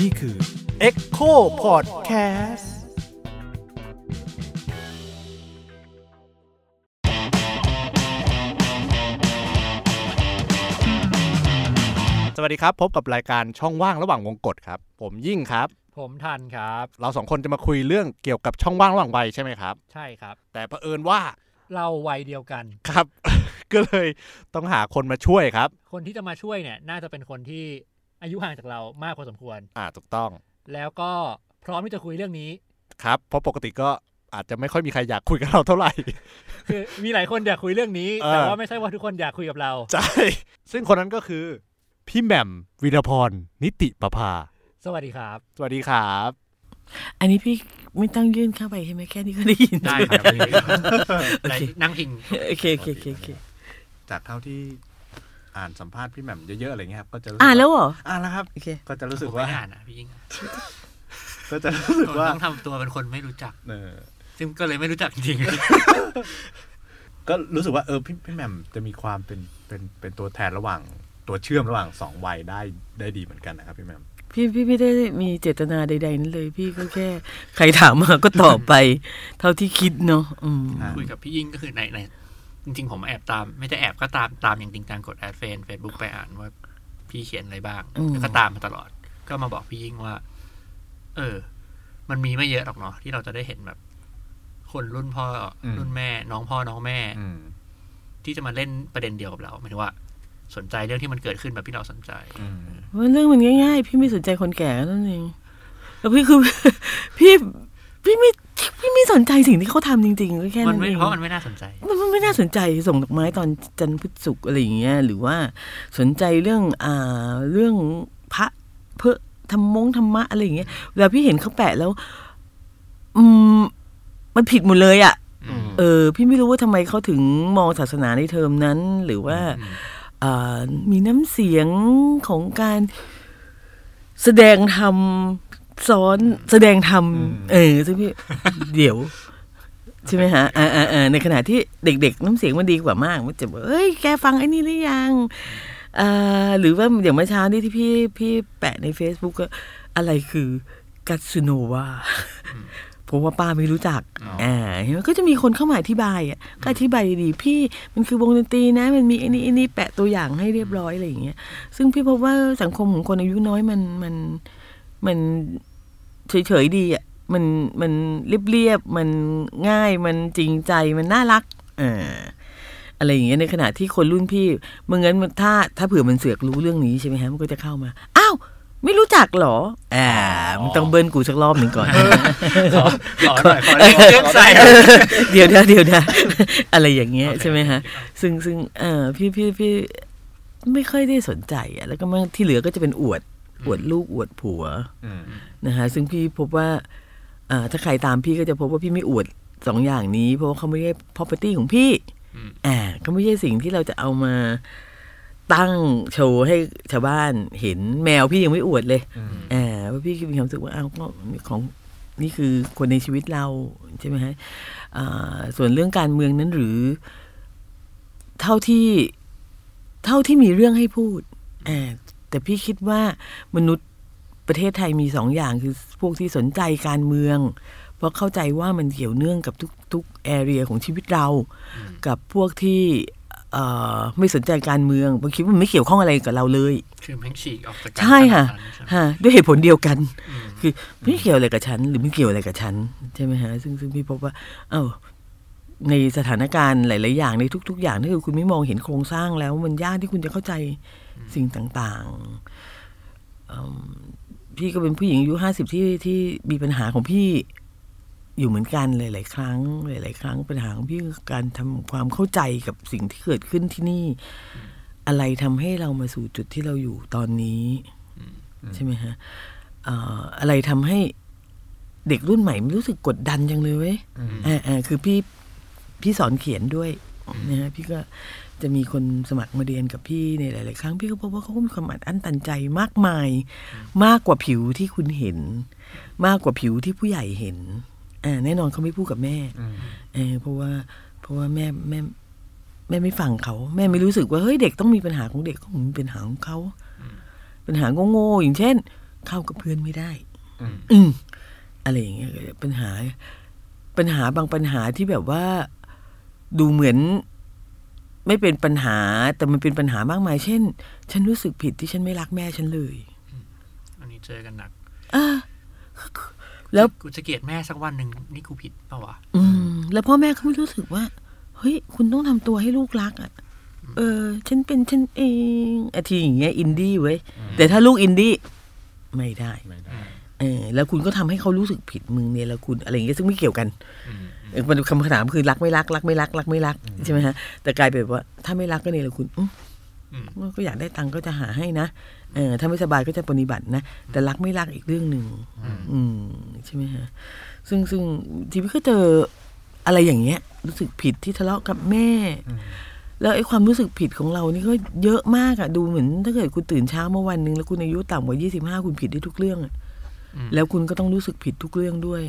นี่คือ Echo Podcast สวัสดีครับ พบกับรายการช่องว่างระหว่างวงกฏครับ ผมยิ่งครับ ผมทันครับ เราสองคนจะมาคุยเรื่องเกี่ยวกับช่องว่างระหว่างวัยใช่ไหมครับ ใช่ครับ แต่เผอิญว่าเราวัยเดียวกัน ครับ ก็เลยต้องหาคนมาช่วยครับ คนที่จะมาช่วยเนี่ย น่าจะเป็นคนที่อายุห่างจากเรามากพอสมควร อ่าถูกต้อง แล้วก็พร้อมที่จะคุยเรื่องนี้ ครับ เพราะปกติก็อาจจะไม่ค่อยมีใครอยากคุยกับเราเท่าไหร่ คือมีหลายคนอยากคุยเรื่องนี้เออแต่ว่าไม่ใช่ว่าทุกคนอยากคุยกับเรา ใช่ ซึ่งคนนั้นก็คือ พี่แหม่มวีรพรนิติประภา สวัสดีครับ สวัสดีครับ อันนี้พี่ไม่ต้องยื่นเข้าไปใช่ไหมแค่นี้ก็ได้ยินได้ครับโอเคนั่งพิงโอเคโอเคโอเคโอเค จากเท่าที่อ่านสัมภาษณ์พี่แหม่มเยอะๆอะไรเงี้ยครับก็จะรู้สึกอ่านแล้วเหรออ่านแล้วครับโอเคก็จะรู้สึกผมว่าไม่อ่านอะพี่ยิ่งก็จะรู้สึกว่าต้องทำตัวเป็นคนไม่รู้จักเออซึ่งก็เลยไม่รู้จักจริงก็รู้สึกว่าเออพี่พี่แหม่มจะมีความเป็นเป็นเป็นตัวแทนระหว่างตัวเชื่อมระหว่างสองวัยได้ได้ดีเหมือนกันนะครับพี่แหม่มพี่พี่ไม่ได้มีเจตนาใดๆนั้นเลย พี่ก็แค่ ใครถามมาก็ตอบไป เท่าที่คิดเนาะอืมๆคุยกับพี่ยิ่งก็คือในใน จริงๆ ผมแอบตาม ไม่ได้แอบก็ตามตามอย่างจริงจังกด add friend เฟซบุ๊กไปอ่านว่าพี่เขียนอะไรบ้างอืมแล้วก็ตามมาตลอด ก็มาบอกพี่ยิ่งว่า เออ มันมีไม่เยอะหรอกเนาะที่เราจะได้เห็นแบบ คนรุ่นพ่อรุ่นแม่ น้องพ่อน้องแม่อืมที่จะมาเล่นประเด็นเดียวกับเราหมายถึงว่า สนใจเรื่องที่มันเกิดขึ้นแบบที่เราสนใจอืมว่าเรื่องมันง่ายๆ พี่ไม่สนใจคนแก่นั่นเองแล้วพี่คือ พี่พี่ไม่พี่ ไม่สนใจสิ่งที่เขาทำจริงๆก็แค่มันั้นนไม่เองเพราะมันไม่น่าสนใจมันมันไม่น่าสนใจส่งดอกไม้ตอนจันทร์พุธศุกร์อะไรอย่างเงี้ยหรือว่าสนใจเรื่องอ่าเรื่องพระเพื่อธรรมงธรรมะอะไรอย่างเงี้ยเวลาพี่เห็นเขาแปะแล้ว อืม มันผิดหมดเลยอะ่ะอืมเออ พี่ไม่รู้ว่าทำไมเขาถึงมองศาสนาในเทอมนั้น หรือว่าอืมอ่ามีน้ำเสียงของการแสดงธรรม ซ้อนแสดงธรรมเออซึ่งพี่เดี๋ยว ใช่ไหมฮะอ่าอ่าอ่าในขณะที่เด็ก ๆ น้ำเสียงมันดีกว่ามาก มันจะบอกเอ้ยแกฟังไอ้นี่หรือยังอ่าหรือว่าอย่างเมื่อเช้านี่ที่พี่พี่แปะใน Facebook ก็อะไรคือกัตสึโนวาผมว่าป้าไม่รู้จัก อ่าเห็นไหมก็จะมีคนเข้ามาอธิบายอะ ก็อธิบายดีๆ พี่มันคือวงดนตรีนะ มันมีไอ้นี่ไอ้นี่แปะตัวอย่างให้เรียบร้อยอะไรอย่างเงี้ย ซึ่งพี่พบว่าสังคมของคนอายุน้อยมันมัน มันเฉยๆดีอะมันมันเรียบๆมันง่ายมันจริงใจมันน่ารักอ่าอะไรอย่างเงี้ยในขณะที่คนรุ่นพี่เมื่องั้นมันถ้าถ้าเผื่อมันเสือกรู้เรื่องนี้ใช่ไหมฮะมันก็จะเข้ามาอ้าวไม่รู้จักเหรออ่ามันต้องเบิ้ลกูสักรอบหนึ่งก่อนขอขอหน่อยขอหน่อยเครื่องใส่เดี๋ยวนะเดี๋ยวนะอะไรอย่างเงี้ยใช่ไหมฮะ ซึ่งซึ่งเออพี่พี่พี่ไม่ค่อยได้สนใจอะแล้วก็มาที่เหลือก็จะเป็นอวด อวดลูกอวดผัวอืมนะฮะซึ่งพี่พบว่าเอ่อถ้าใครตามพี่ก็จะพบว่าพี่ไม่อวดสองอย่างนี้ เพราะว่าเขาไม่ใช่ property ของพี่อืมอ่าเขาไม่ใช่สิ่งที่เราจะเอามาตั้งโชว์ให้ชาวบ้านเห็นแมวพี่ยังไม่อวดเลยอืมอ่าเพราะพี่มีความรู้สึกว่าอ้าวก็ของนี่คือคนในชีวิตเราใช่ไหมฮะอ่าส่วนเรื่องการเมืองนั้นหรือ เท่าที่ เท่าที่มีเรื่องให้พูดอ่า แต่พี่คิดว่ามนุษย์ประเทศไทยมีสองอย่างคือพวกที่สนใจการเมือง เพราะเข้าใจว่ามันเกี่ยวเนื่องกับทุกทุกแอเรียของชีวิตเรา กับพวกที่เอ่อไม่สนใจการเมืองบางทีมันไม่เกี่ยวข้องอะไรกับเราเลย คือแม่งฉีกออกจากการใช่ค่ะขนาดนั้นใช่ไหมฮะด้วยเหตุผลเดียวกันอืมคือไม่เกี่ยวอะไรกับฉัน หรือไม่เกี่ยวอะไรกับฉันใช่ไหมฮะซึ่งซึ่งพี่พบว่า เอ้าในสถานการณ์หลาย ๆ อย่างในทุก ๆ อย่างถ้าเกิดคุณไม่มองเห็นโครงสร้างแล้วมันยากที่คุณจะเข้าใจ สิ่งต่างๆอืมพี่ก็เป็นผู้หญิงอายุห้าสิบที่ที่มีปัญหาของพี่อยู่เหมือนกันหลาย ๆ ครั้ง หลาย ๆ ครั้งปัญหาของพี่คือการทำความเข้าใจกับสิ่งที่เกิดขึ้นที่นี่ อะไรทำให้เรามาสู่จุดที่เราอยู่ตอนนี้ใช่ไหมฮะเอ่ออะไรทำให้เด็กรุ่นใหม่ไม่รู้สึกกดดันจังเลยเว้ยอ่าอ่าคือพี่พี่สอนเขียนด้วยนะฮะพี่ก็ จะมีคนสมัครมาเรียนกับพี่ในหลาย ๆ ครั้งพี่ก็พบว่าเขาก็มีความอัดอั้นตันใจมากมาย มากกว่าผิวที่คุณเห็น มากกว่าผิวที่ผู้ใหญ่เห็นอ่าแน่นอนเขาไม่พูดกับแม่อืมเออเพราะว่าเพราะว่าแม่แม่แม่ไม่ฟังเขาแม่ไม่รู้สึกว่าเฮ้ยเด็กต้องมีปัญหาของเด็กก็มีปัญหาของเขาปัญหาโง่ๆอย่างเช่น เข้ากับเพื่อนไม่ได้ อืมอืมอะไรอย่างเงี้ยปัญหา ปัญหาบางปัญหาที่แบบว่า ดูเหมือน ไม่เป็นปัญหาแต่มันเป็นปัญหามากมาย เช่น ฉันรู้สึกผิดที่ฉันไม่รักแม่ฉันเลยอันนี้เจอกันหนักอ่าแล้วกูจะเกลียดแม่สักวันหนึ่งนี่กูผิดเปล่าวะอืม แล้วพ่อแม่เขาไม่รู้สึกว่า เฮ้ย คุณต้องทำตัวให้ลูกรักอะเออ ฉันเป็นฉันเองอาทีอย่างเงี้ยอินดี้เว้ยแต่ถ้าลูกอินดี้ไม่ได้ไม่ได้เออแล้วคุณก็ทำให้เขารู้สึกผิดมึงเนี่ยแล้วคุณอะไรอย่างเงี้ยซึ่งไม่เกี่ยวกันอื มเออมันคำถามคือรักไม่รัก รักไม่รัก รักไม่รักใช่ไหมฮะแต่กลายเป็นว่า ถ้าไม่รักก็เนี่ยแหละคุณอื้ออืมมันก็อยากได้ตังค์ก็จะหาให้นะเออถ้าไม่สบายก็จะปฏิบัตินะแต่รักไม่รักอีกเรื่องหนึ่งอืมใช่ไหมฮะซึ่งซึ่งทีวิตก็เจออะไรอย่างเงี้ย รู้สึกผิดที่ทะเลาะกับแม่ แล้วไอ้ความรู้สึกผิดของเรานี่ก็เยอะมากอะดูเหมือน ถ้าเกิดคุณตื่นเช้าเมื่อวันหนึ่งแล้วคุณอายุต่ำกว่ายี่สิบห้าคุณผิดได้ทุกเรื่องอะอืมแล้วคุณก็ต้องรู้สึกผิดทุกเรื่องด้วย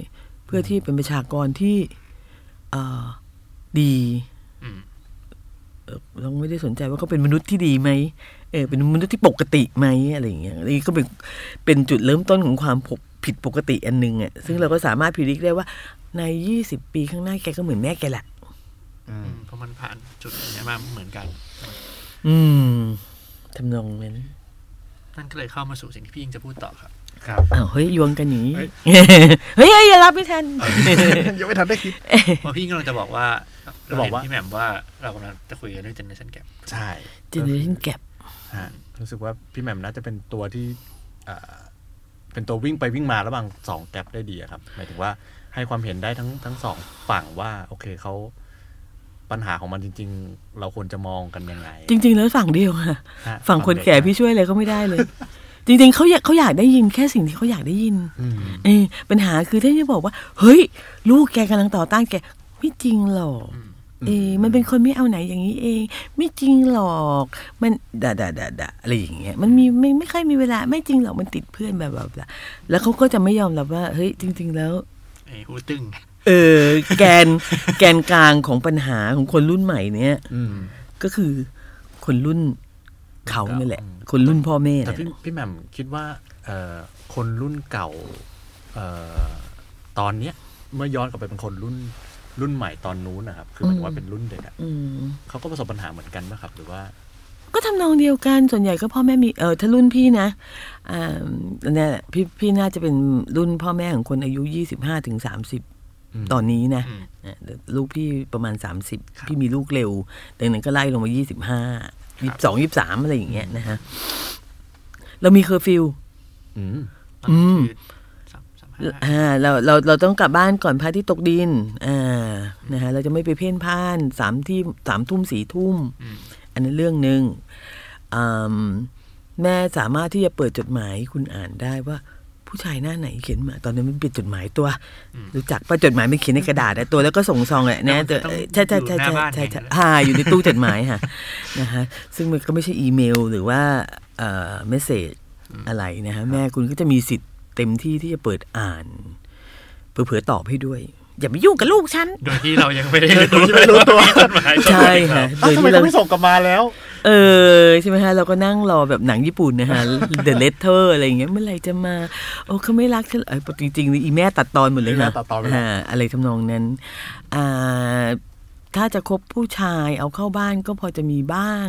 เพื่อที่เป็นประชากรที่ เอ่อดีอืมเอ่อเราไม่ได้สนใจว่าเขาเป็นมนุษย์ที่ดีไหมเออเป็นมนุษย์ที่ปกติไหมอะไรอย่างเงี้ยอันนี้ก็เป็นเป็นจุดเริ่มต้นของความผกผิดปกติอันหนึงอะซึ่งเราก็สามารถพิจิตรได้ว่า ในยี่สิบปีข้างหน้าแกก็เหมือนแม่แกแหละอืมอืมเพราะมันผ่านจุดนี้มาเหมือนกัน อืมทำนองนั้นนั่นก็เลยเข้ามาสู่สิ่งที่พี่ยิงจะพูดต่อครับ ครับอ้าวเฮ้ยโยนกันอย่างนี้เฮ้ยเฮ้ยเฮ้ยอย่ารับไม่ทันยังไม่ทันได้คิดเพราะพี่กำลังจะบอกว่าจะบอกว่าเรเห็นพี่แหม่มว่าเรากำลังจะคุยกันเรื่อง generation gap ใช่ generation gap ฮะรู้สึกว่าพี่แหม่มน่าจะเป็นตัวที่เอ่อเป็นตัววิ่งไปวิ่งมาระหว่างสองแกลบได้ดีอะครับหมายถึงว่าให้ความเห็นได้ทั้งทั้งสองฝั่งว่า โอเคเขาปัญหาของมันจริง ๆ เราควรจะมองกันยังไง จริง ๆ แล้วฝั่งเดียวอะฮะฝั่งคนแก่พี่ช่วยอะไรก็ไม่ได้เลย จริงๆเขาอยากเขาอยากได้ยินแค่สิ่งที่เขาอยากได้ยินอืมเออปัญหาคือถ้าจะบอกว่า เฮ้ย ลูกแกกำลังต่อต้านแกไม่จริงหรอกเออมันเป็นคนไม่เอาไหนอย่างนี้เอง ไม่จริงหรอก มันด่าด่าด่าด่าอะไรอย่างเงี้ย มันมีไม่ไม่ค่อยมีเวลา ไม่จริงหรอกมันติดเพื่อนแบบแบบแบบแล้วเขาก็จะไม่ยอมรับว่า เฮ้ยจริง ๆ แล้วไอ้หูตึงเออ แกนแกนกลางของปัญหาของคนรุ่นใหม่เนี่ยอืมก็คือคนรุ่น เขานี่แหละอืมคนรุ่นพ่อแม่แต่เนี่ยพี่พี่แหม่มคิดว่าเอ่อคนรุ่นเก่าเอ่อตอนเนี้ยเมื่อย้อนกลับไปเป็นคนรุ่นรุ่นใหม่ตอนนู้นนะครับ คือหมายถึงว่าเป็นรุ่นเด็กอะอืมเขาก็ประสบปัญหาเหมือนกันไหมครับ หรือว่า ก็ทำนองเดียวกันส่วนใหญ่ก็พ่อแม่มีเออถ้ารุ่นพี่นะอ่าเนี่ยแหละพี่พี่น่าจะเป็นรุ่นพ่อแม่ของคนอายุยี่สิบห้าถึงสามสิบอืมตอนนี้นะอืมนะลูกพี่ประมาณสามสิบครับพี่มีลูกเร็วดังนั้นก็ไล่ลงมายี่สิบห้า ยี่สิบสองยี่สิบสามอะไรอย่างเงี้ยนะฮะเรามีเคอร์ฟิวอืมตอนนี้อืมคือสามสามห้าอ่าเราเราเราต้องกลับบ้านก่อนพระอาทิตย์ตกดินอ่านะฮะเราจะไม่ไปเพ่นพ่านสามที่สามทุ่มสี่ทุ่มอืมอันนั้นเรื่องหนึ่งอืมแม่สามารถที่จะเปิดจดหมายให้คุณอ่านได้ว่า ผู้ชายหน้าไหนเขียนมา ตอนนั้นมันเป็นจดหมายตัว รู้จักป่ะจดหมายมันเขียนในกระดาษอะตัวแล้วก็ส่งซองอะนะตัวใช่ใช่ใช่ใช่ใช่ใช่ฮ่าอยู่ในตู้จดหมายค่ะนะฮะซึ่งมันก็ไม่ใช่อีเมลหรือว่าเอ่อเมสเซจอะไรนะฮะแม่คุณก็จะมีสิทธิ์เต็มที่ที่จะเปิดอ่านเผื่อๆตอบให้ด้วยอย่าไปยุ่งกับลูกฉัน โดยที่เรายังไม่ได้โดยที่ไม่รู้ตัวจดหมายใช่ค่ะอ้าวทำไมโดยที่เราเขาไม่ส่งกลับมาแล้ว เออใช่ไหมฮะเราก็นั่งรอแบบหนังญี่ปุ่นนะฮะ The Letter อะไรอย่างเงี้ยเมื่อไหร่จะมา โอ้เขาไม่รักฉันเหรอเอ้ยจริงๆนี่อีแม่ตัดตอนหมดเลยอีแม่ค่ะตัดตอนไปแล้วาอะไรทำนองนั้นอ่าถ้าจะคบผู้ชายเอาเข้าบ้านก็พอจะมีบ้าง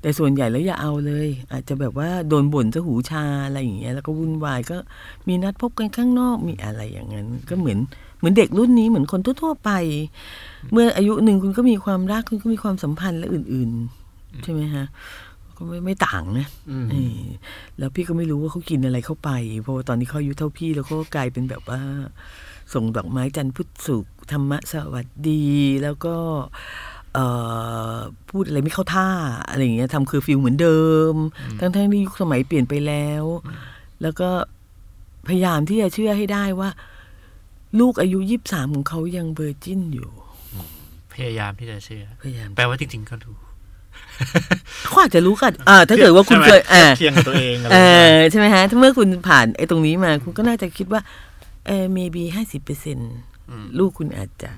แต่ส่วนใหญ่แล้วอย่าเอาเลย อาจจะแบบว่าโดนบ่นซะหูชาอะไรอย่างเงี้ยแล้วก็วุ่นวายก็มีนัดพบกันข้างนอกมีอะไรอย่างนั้น ก็เหมือนเหมือนเด็กรุ่นนี้เหมือนคนทั่วๆไป เมื่ออายุหนึ่งคุณก็มีความรักคุณก็มีความสัมพันธ์และอื่น ๆ ใช่ไหมฮะก็ไม่ไม่ต่างนะอืมเออแล้วพี่ก็ไม่รู้ว่าเขากินอะไรเข้าไป เพราะว่าตอนนี้เขาอายุเท่าพี่แล้วเขาก็กลายเป็นแบบว่า ส่งดอกไม้จันทร์พุทธสุขธรรมะสวัสดี แล้วก็เอ่อพูดอะไรไม่เข้าท่าอะไรอย่างเงี้ยทำคือฟิลเหมือนเดิมทั้งทั้งๆที่ยุคสมัยเปลี่ยนไปแล้ว แล้วก็พยายามที่จะเชื่อให้ได้ว่า ลูกอายุยี่สิบสามของเขายังเบอร์จินอยู่ พยายามที่จะเชื่อพยายามแปลว่าจริงๆก็รู้ เขาอาจจะรู้กันอ่าถ้าเกิดว่าคุณเคยอ่าเคียงกับตัวเองอะไรเออย่างเงี้อยใช่ไหมฮะ ถ้าเมื่อคุณผ่านไอ้ตรงนี้มา คุณก็น่าจะคิดว่า เออ maybe ห้าสิบเปอร์เซ็นอืมลูกคุณอาจจะ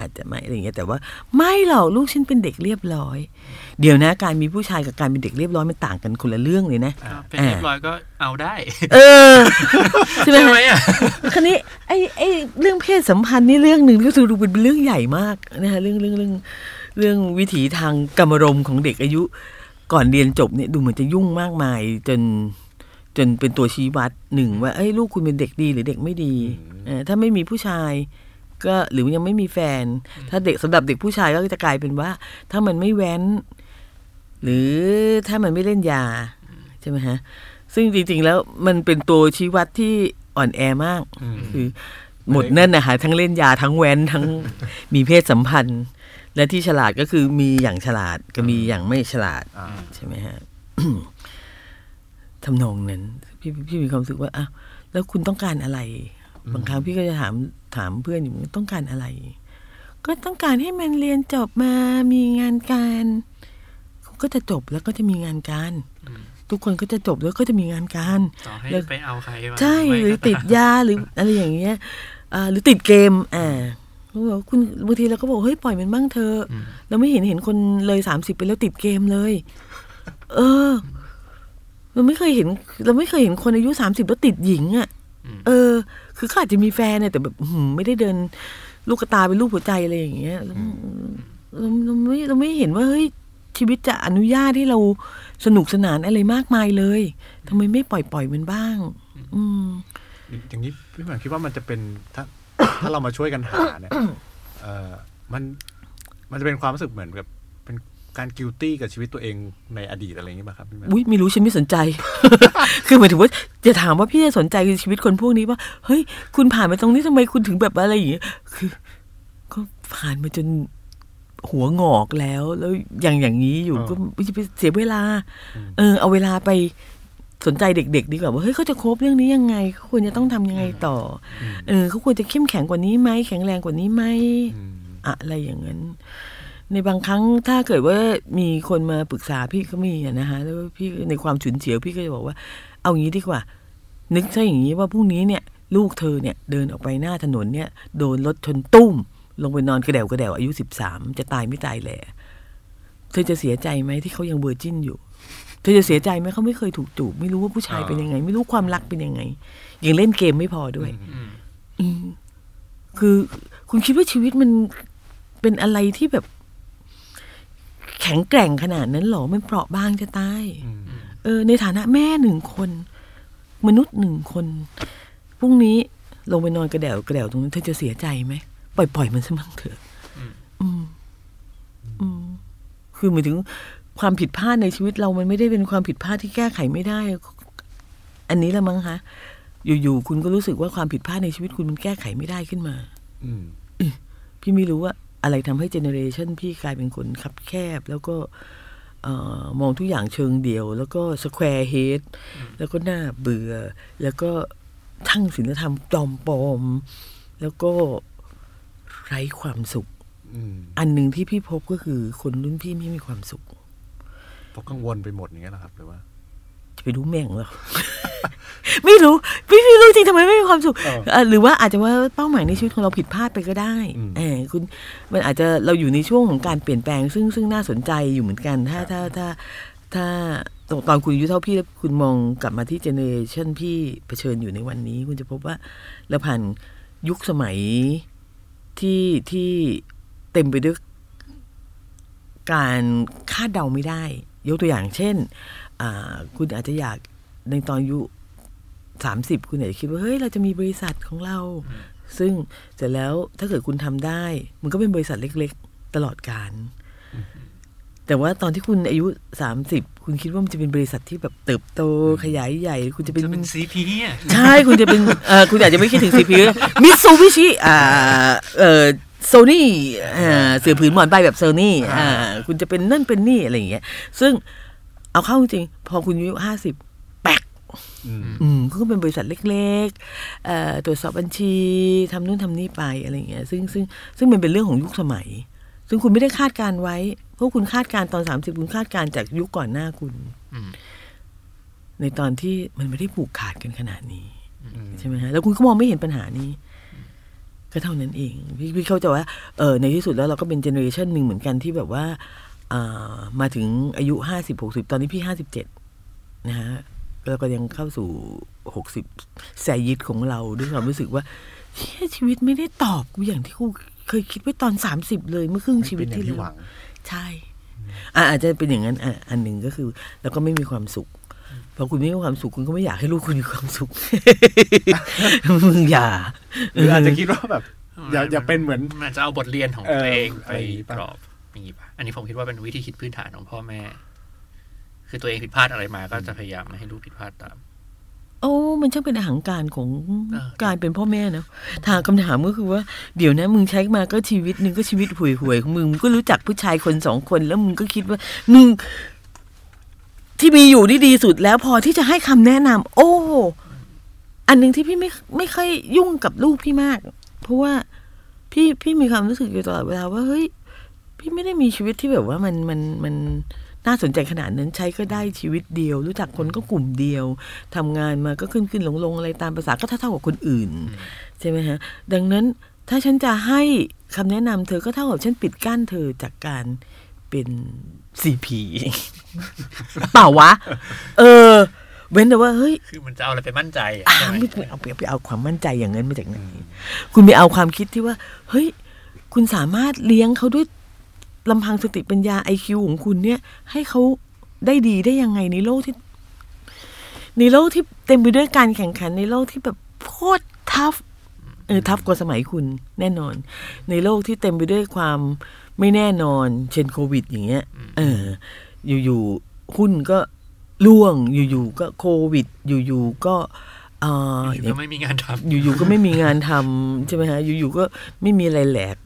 อาจจะไม่อะไรอย่างเงี้ยแต่ว่าไม่หรอกลูกฉันเป็นเด็กเรียบร้อย เดี๋ยวนะการมีผู้ชายกับการเป็นเด็กเรียบร้อยมันต่างกันคนละเรื่องเลยนะก็เป็นเรียบร้อยก็เอาได้ เออใช่ไหมใช่ไหมฮะอะคันนี้ไอ้ไอ้เรื่องเพศสัมพันธ์นี่เรื่องหนึ่งก็คือดูเป็นเรื่องใหญ่มากนะฮะเรื่องเรื่องเรื่อง เรื่องวิถีทางกรรมรมณ์ของเด็กอายุ ก่อนเรียนจบเนี่ยดูเหมือนจะยุ่งมากมาย จนจนเป็นตัวชี้วัดหนึ่งว่าเอ้ยลูกคุณเป็นเด็กดีหรือเด็กไม่ดีเออถ้าไม่มีผู้ชายก็หรือยังไม่มีแฟน ถ้าเด็กสำหรับเด็กผู้ชายก็จะกลายเป็นว่า ถ้ามันไม่แว้น หรือถ้ามันไม่เล่นยาใช่ไหมฮะซึ่งจริง ๆ แล้วมันเป็นตัวชี้วัดที่อ่อนแอมากอืมคือหมดนั่นนะคะทั้งเล่นยาทั้งแว้นทั้งมีเพศสัมพันธ์ และที่ฉลาดก็คือมีอย่างฉลาดก็มีอย่างไม่ฉลาดอ่าใช่ไหมฮะทำนองนั้นพี่พี่มีความรู้สึกว่าอ้าวแล้วคุณต้องการอะไร บางครั้งพี่ก็จะถามถามเพื่อนอยู่ต้องการอะไร ก็ต้องการให้มันเรียนจบมามีงานการก็จะจบแล้วก็จะมีงานการ ทุกคนก็จะจบแล้วก็จะมีงานการต่อให้แล้วไปเอาใครมาใช่ไม่หรือก็ติดยาหรืออะไรอย่างเงี้ยอ่าหรือติดเกมอ่า เขาบอกว่าคุณบางทีเราก็บอกเฮ้ยปล่อยมันบ้างเธอะเราไม่เห็นเห็นคนเลยสามสิบไปแล้วติดเกมเลย เออ เราไม่เคยเห็น เราไม่เคยเห็นคนอายุสามสิบแล้วติดหญิงอะ่ะเออ คือเขาอาจจะมีแฟนเนี่ยแต่แบบอื้อหือไม่ได้เดิน ลูกกระตาเป็นลูกหัวใจอะไรอย่างเงี้ยเราเราเราไม่เราไม่เห็นว่าเฮ้ยชีวิตจะอนุญาตให้เราสนุกสนานอะไรมากมายเลยทำไมไม่ปล่อยปล่อยมันบ้าง อืมอย่างนี้พี่หมายคิดว่ามันจะเป็นถ้า ถ้าเรามาช่วยกันหาเนี่ยเออมันมันจะเป็นความรู้สึกเหมือนกับเป็นการกิลตี้กับชีวิตตัวเองในอดีตอะไรอย่างนี้ป่ะครับพี่แหม่มอุ้ยไม่รู้ฉันไม่สนใจ คือหมายถึงว่าจะถามว่าพี่จะสนใจชีวิตคนพวกนี้ว่าเฮ้ย คุณผ่านมาตรงนี้ทำไมคุณถึงแบบอะไรอย่างเงี้ยคือ ก็ผ่านมาจนหัวงอกแล้ว แล้วอย่างอย่างนี้อยู่ก็ไม่ใช่ไปเสียเวลา เออ เอาเวลาไป สนใจเด็ก ๆ ดีกว่าว่าเฮ้ยเขาจะโคบเรื่องนี้ยังไงเขาควรจะต้องทำยังไงต่ออเออเขาควรจะเข้มแข็งกว่านี้ไหมแข็งแรงกว่านี้ไหมอืมอะไรอย่างนั้น ในบางครั้งถ้าเกิดว่ามีคนมาปรึกษาพี่ก็มีอะนะคะแล้วพี่ในความฉุนเฉียวพี่ก็จะบอกว่า เอางี้ดีกว่า นึกซะอย่างนี้ว่าพรุ่งนี้เนี่ย ลูกเธอเนี่ย เดินออกไปหน้าถนนเนี่ย โดนรถชนตุ้ม ลงไปนอนกระเดวกระเดวอายุสิบสามจะตายไม่ตายแหละเธอจะเสียใจไหมที่เขายังเบอร์จินอยู่ เธอจะเสียใจไหมเขาไม่เคยถูกจูบไม่รู้ว่าผู้ชายเป็นยังไง ไม่รู้ความรักเป็นยังไงยังเล่นเกมไม่พอด้วย อืมคือคุณคิดว่าชีวิตมันเป็นอะไรที่แบบ แข็งแกร่งขนาดนั้นเหรอมันเปราะบางจะตายอืมเออ ในฐานะแม่หนึ่งคน มนุษย์หนึ่งคนพรุ่งนี้ลงไปนอนกระเดวกระเดวตรงนั้นเธอจะเสียใจไหมปล่อยปล่อยมันซะมั่งเถอะอืม อืม คือหมายถึง ความผิดพลาดในชีวิตเรามันไม่ได้เป็นความผิดพลาดที่แก้ไขไม่ได้ อันนี้ละมั้งคะอยู่ๆคุณก็รู้สึกว่าความผิดพลาดในชีวิตคุณมันแก้ไขไม่ได้ขึ้นมา อืมพี่ไม่รู้ว่าอะไรทำให้ generation พี่กลายเป็นคนคับแคบ แล้วก็มองทุกอย่างเชิงเดียว แล้วก็ square head แล้วก็น่าเบื่อ แล้วก็ทั้งศีลธรรมจอมปลอม แล้วก็ไร้ความสุขอันหนึ่งที่พี่พบก็คือคนรุ่นพี่ไม่มีความสุข เพราะกังวลไปหมดอย่างเงี้ยเหรอครับหรือว่า จะไปรู้แม่งเหรอ ไม่รู้พี่พี่รู้จริงทำไมไม่มีความสุขเออเอ่อหรือว่าอาจจะว่าเป้าหมายในชีวิตของเราผิดพลาดไปก็ได้อืมเออคุณมันอาจจะเราอยู่ในช่วงของการเปลี่ยนแปลง ซึ่งซึ่งน่าสนใจอยู่เหมือนกัน ถ้าถ้าถ้าถ้าตอนตอนคุณอายุเท่าพี่แล้วคุณมองกลับมาที่เจเนอเรชันพี่เผชิญอยู่ในวันนี้ คุณจะพบว่าเราผ่านยุคสมัยที่ที่เต็มไปด้วยการคาดเดาไม่ได้ ยกตัวอย่างเช่นอ่าคุณอาจจะอยากในตอนอายุสามสิบคุณอาจจะคิดว่าเฮ้ยเราจะมีบริษัทของเรา ซึ่งเสร็จแล้วถ้าเกิดคุณทำได้ มันก็เป็นบริษัทเล็ก ๆ ตลอดการ แต่ว่าตอนที่คุณอายุสามสิบคุณคิดว่ามันจะเป็นบริษัทที่แบบเติบโตขยายใหญ่ คุณจะเป็นจะเป็นซีพีอะใช่คุณจะเป็นเออคุณอาจจะไม่คิดถึงซีพีมิตซูบิชิอ่าเออ โซนี่อ่าเสือผืนหมอนใบแบบโซนี่อ่าคุณจะเป็นนั่นเป็นนี่อะไรอย่างเงี้ย ซึ่งเอาเข้าจริงๆพอคุณอายุห้าสิบแปกอืมอืมเขาก็เป็นบริษัทเล็กๆเอ่อตรวจสอบบัญชีทำนู่นทำนี่ไปอะไรอย่างเงี้ย ซึ่งซึ่งซึ่งมันเป็นเรื่องของยุคสมัย ซึ่งคุณไม่ได้คาดการไว้ เพราะคุณคาดการตอนสามสิบคุณคาดการจากยุคก่อนหน้าคุณอืมในตอนที่มันไม่ได้ผูกขาดกันขนาดนี้ใช่ไหมฮะแล้วคุณก็มองไม่เห็นปัญหานี้ ก็เท่านั้นเอง พี่พี่เข้าใจว่าเออในที่สุดแล้วเราก็เป็นเจเนอเรชันหนึ่งเหมือนกันที่แบบว่าอ่ามาถึงอายุห้าสิบหกสิบตอนนี้พี่ห้าสิบเจ็ดนะฮะแล้วก็ยังเข้าสู่หกสิบแสยิดของเราด้วยความรู้สึกว่าเชี่ยชีวิตไม่ได้ตอบกูอย่างที่กูเคยคิดไว้ตอนสามสิบเลยเมื่อครึ่งชีวิตเป็นอย่างที่ที่หแล้วัวงใช่อะอาจจะเป็นอย่างนั้นอะอันหนึ่งก็คือ แล้วก็ไม่มีความสุขพ อคุณไม่มีความสุขคุณก็ไม่อยากให้ลูกคุณมีความสุขมึงอย่าหรืออาจจะคิดว่าแบบ อย่าอย่าเป็นเหมือนมันจะเอาบทเรียนของเออตัวเองไปอะไรอย่างงี้กป่ะรอบอย่างนี้ป่ะอันนี้ผมคิดว่าเป็นวิธีคิดพื้นฐานของพ่อแม่ คือตัวเองผิดพลาดอะไรมาก็จะพยายามไม่ให้ลูกผิดพลาดตามโอ้มันช่างเป็นอาหารการของเออการเป็นพ่อแม่เนอะถามคำถามก็คือว่า เดี๋ยวนะมึงใช้มาก็ชีวิตหนึ่งก็ชีวิตห่วยห่วยๆของมึงมึงก็รู้จักผู้ชายคนสองคนแล้วมึงก็คิดว่ามึง ที่มีอยู่นี่ดีสุดแล้วพอที่จะให้คำแนะนำโอ้ อันหนึ่งที่พี่ไม่ไม่ค่อยยุ่งกับลูกพี่มาก เพราะว่าพี่พี่มีความรู้สึกอยู่ตลอดเวลาว่าเฮ้ยพี่ไม่ได้มีชีวิตที่แบบว่ามันมันมันน่าสนใจขนาดนั้นใช้ก็ได้ชีวิตเดียว รู้จักคนก็กลุ่มเดียวทำงานมาก็ขึ้นขึ้นลงลงอะไรตามภาษาก็เท่าเท่ากับคนอื่น ใช่ไหมฮะ ดังนั้นถ้าฉันจะให้คำแนะนำเธอก็เท่ากับฉันปิดกั้นเธอจากการ เป็นซีพีเปล่าวะ เออ เว้นแต่ว่าเฮ้ยคือมันจะเอาอะไรไปมั่นใจอะอ่าใช่ไหมไม่ไปเอาไปไปเอาความมั่นใจอย่างนั้นมาจากไหนคุณไปเอาความคิดที่ว่า เฮ้ย คุณสามารถเลี้ยงเขาด้วยลำพังสติปัญญาไอคิวของคุณเนี่ย ให้เขาได้ดีได้ยังไงในโลกที่ ในโลกที่เต็มไปด้วยการแข่งขันในโลกที่แบบโคตรทัฟเออทัฟกว่าสมัยคุณแน่นอน ในโลกที่เต็มไปด้วยความ ไม่แน่นอนเช่นโควิด อย่างเงี้ย เออ อยู่ๆหุ้นก็ล่วง อยู่ๆก็โควิด อยู่ๆก็เอ่ออยู่ก็ไม่มีงานทำอยู่ๆก็ไม่มีงานทำใช่ไหมฮะ อยู่ๆก็ไม่มีอะไรแหลก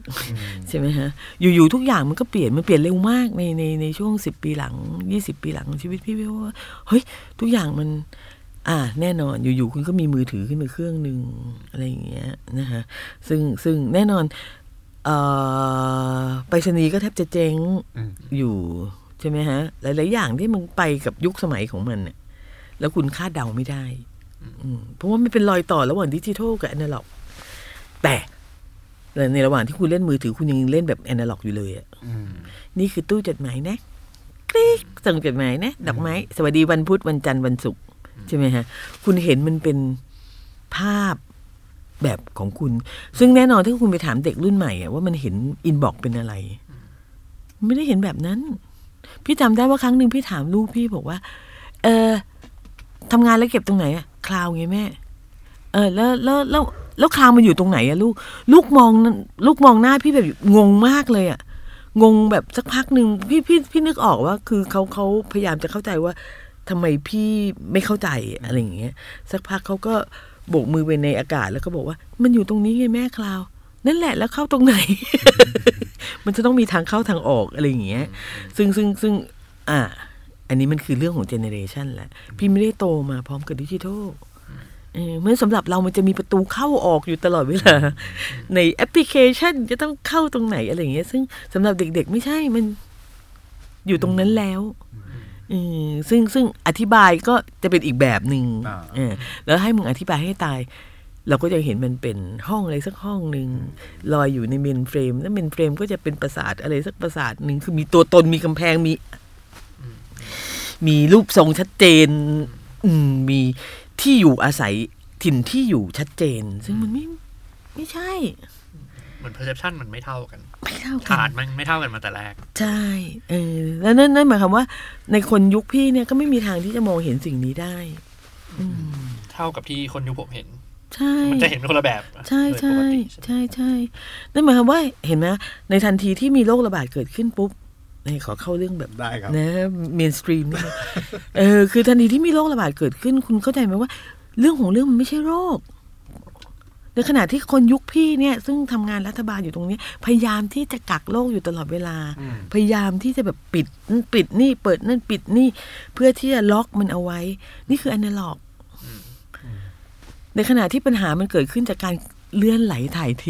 ใช่ไหมฮะ อยู่ๆทุกอย่างมันก็เปลี่ยน มันเปลี่ยนเร็วมากในในในช่วงสิบปีหลังยี่สิบปีหลังของชีวิตพี่พี่ว่าเฮ้ยทุกอย่างมัน อ่า แน่นอน อยู่ๆคุณก็มีมือถือขึ้นมาเครื่องหนึ่งอะไรอย่างเงี้ยนะฮะซึ่งซึ่งแน่นอนเอ่อ ไปรษณีย์ก็แทบจะเจ๊งอืมอยู่ใช่ไหมฮะ หลาย ๆ อย่างที่มันไปกับยุคสมัยของมันเนี่ยแล้วคุณคาดเดาไม่ได้อืมเพราะว่ามันเป็นรอยต่อระหว่างดิจิทัลกับแอนะล็อก แต่ในระหว่างที่คุณเล่นมือถือคุณยังเล่นแบบแอนะล็อกอยู่เลยอะอืมนี่คือตู้จดหมายนะกริ๊กส่งจดหมายนะดอกไม้ สวัสดีวันพุธวันจันทร์วันศุกร์ใช่ไหมฮะ คุณเห็นมันเป็นภาพ แบบของคุณ ซึ่งแน่นอนถ้าคุณไปถามเด็กรุ่นใหม่อะว่ามันเห็น inbox เป็นอะไร ไม่ได้เห็นแบบนั้น พี่จำได้ว่าครั้งหนึ่งพี่ถามลูกพี่บอกว่า เออทำงานแล้วเก็บตรงไหนอะ cloud ไงแม่ เออ แล้วแล้วแล้วแล้ว cloud มันอยู่ตรงไหนอะลูก ลูกมอง ลูกมองหน้าพี่แบบงงมากเลยอะงงแบบสักพักหนึ่งพี่พี่พี่นึกออกว่า คือเขาเขาพยายามจะเข้าใจว่าทำไมพี่ไม่เข้าใจอะไรอย่างเงี้ย สักพักเขาก็ โบกมือไปในอากาศแล้วก็บอกว่า มันอยู่ตรงนี้ไงแม่คลาว นั่นแหละแล้วเข้าตรงไหน มันจะต้องมีทางเข้าทางออกอะไรอย่างเงี้ย ซึ่งซึ่งซึ่งอ่า อันนี้มันคือเรื่องของเจเนเรชันแหละ พี่ไม่ได้โตมาพร้อมกับดิจิทัลเออเมื่อสำหรับเรามันจะมีประตูเข้าออกอยู่ตลอดเวลา ในแอปพลิเคชันจะต้องเข้าตรงไหนอะไรอย่างเงี้ย ซึ่งสำหรับเด็กๆ ไม่ใช่มันอยู่ตรงนั้นแล้ว ซึ่งซึ่งอธิบายก็จะเป็นอีกแบบหนึ่งอ่าเออแล้วให้มึงอธิบายให้ตาย เราก็จะเห็นมันเป็นห้องอะไรสักห้องหนึ่งลอยอยู่ใน mainframe แล้ว mainframe ก็จะเป็นปราสาทอะไรสักปราสาทหนึ่งคือมีตัวตนมีกำแพงมี มีรูปทรงชัดเจน อืมมีที่อยู่อาศัยถิ่นที่อยู่ชัดเจน ซึ่งมันไม่ไม่ใช่ เหมือน perception มันไม่เท่ากัน ไม่เท่ากัขานดมันไม่เท่ากันมาแต่แรก ใช่ เออ แล้วนั่นนั่นหมายความว่า ในคนยุคพี่เนี่ยก็ไม่มีทางที่จะมองเห็นสิ่งนี้ได้ อืมเท่ากับที่คนยุคผมเห็น ใช่ มันจะเห็นเป็นคนละแบบ ใช่โดยใช่ปกติใช่ไหมใช่ใช่นั่นหมายความว่าเห็นไหมในทันทีที่มีโรคระบาดเกิดขึ้นปุ๊บนี่ขอเข้าเรื่องแบบได้ครับนะ mainstream นี่นะเออคือทันทีที่มีโรคระบาดเกิดขึ้น คุณเข้าใจไหมว่า เรื่องของเรื่องมันไม่ใช่โรค ในขณะที่คนยุคพี่เนี่ยซึ่งทำงานรัฐบาลอยู่ตรงนี้ พยายามที่จะกักโรคอยู่ตลอดเวลาอืมพยายามที่จะแบบปิดนั่นปิดนี่เปิดนั่นปิดนี่ เพื่อที่จะล็อกมันเอาไว้ นี่คืออนาล็อก ในขณะที่ปัญหามันเกิดขึ้นจากการเลื่อนไหลถ่ายเท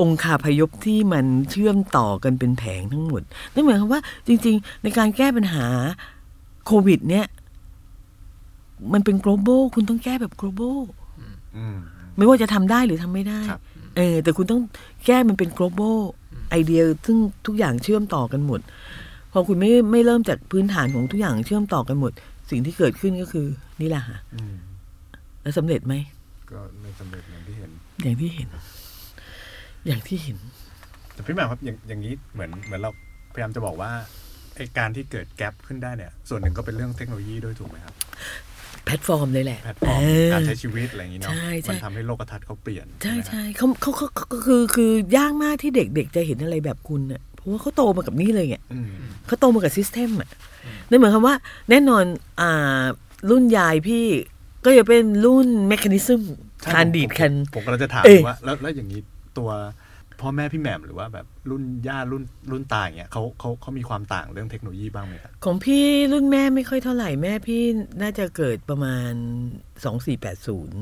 องคาพยพที่มันเชื่อมต่อกันเป็นแผงทั้งหมดนั่นหมายความว่า จริง ๆ ในการแก้ปัญหาโควิด เนี่ย มันเป็น global คุณต้องแก้แบบ global อืม ไม่ว่าจะทำได้หรือทำไม่ได้ครับเออ แต่คุณต้องแก้มันเป็น global ไอเดียซึ่งทุกอย่างเชื่อมต่อกันหมด พอคุณไม่ไม่เริ่มจากพื้นฐานของทุกอย่างเชื่อมต่อกันหมด สิ่งที่เกิดขึ้นก็คือ นี่แหละค่ะอืมแล้วสำเร็จไหมก็ไม่สำเร็จอย่างที่เห็น อย่างที่เห็น อย่างที่เห็น แต่พี่แหม่มครับอย่างอย่างนี้เหมือนเหมือนเราพยายามจะบอกว่าไอการที่เกิด gap ขึ้นได้เนี่ย ส่วนหนึ่งก็เป็นเรื่องเทคโนโลยีด้วยถูกไหมครับ แพลตฟอร์มเลยแหละแพลตฟอร์มเออการใช้ชีวิตอะไรอย่างนี้เนาะใช่ใช่มันทำให้โลกทัศน์เขาเปลี่ยน ใช่ไหมใช่ฮะเขาเขาเขาเขาคือคือยากมากที่เด็กๆจะเห็นอะไรแบบคุณอะเพราะว่าเขาโตมากับนี่เลยไงอืมเขาโตมากับ system อะนั่นหมายความว่า แน่นอนอ่ารุ่นยายพี่ก็จะเป็นรุ่นเมคานิซึมใช่คานดีดผมคันผมก็จะถามเอ้ยว่าแล้วแล้วอย่างนี้ตัว พ่อแม่พี่แหม่มหรือว่าแบบรุ่นย่ารุ่นรุ่นตาอย่างเงี้ยเขาเขาเขามีความต่างเรื่องเทคโนโลยีบ้างไหมครับของพี่รุ่นแม่ไม่ค่อยเท่าไหร่แม่พี่น่าจะเกิดประมาณสองสี่แปดศูนย์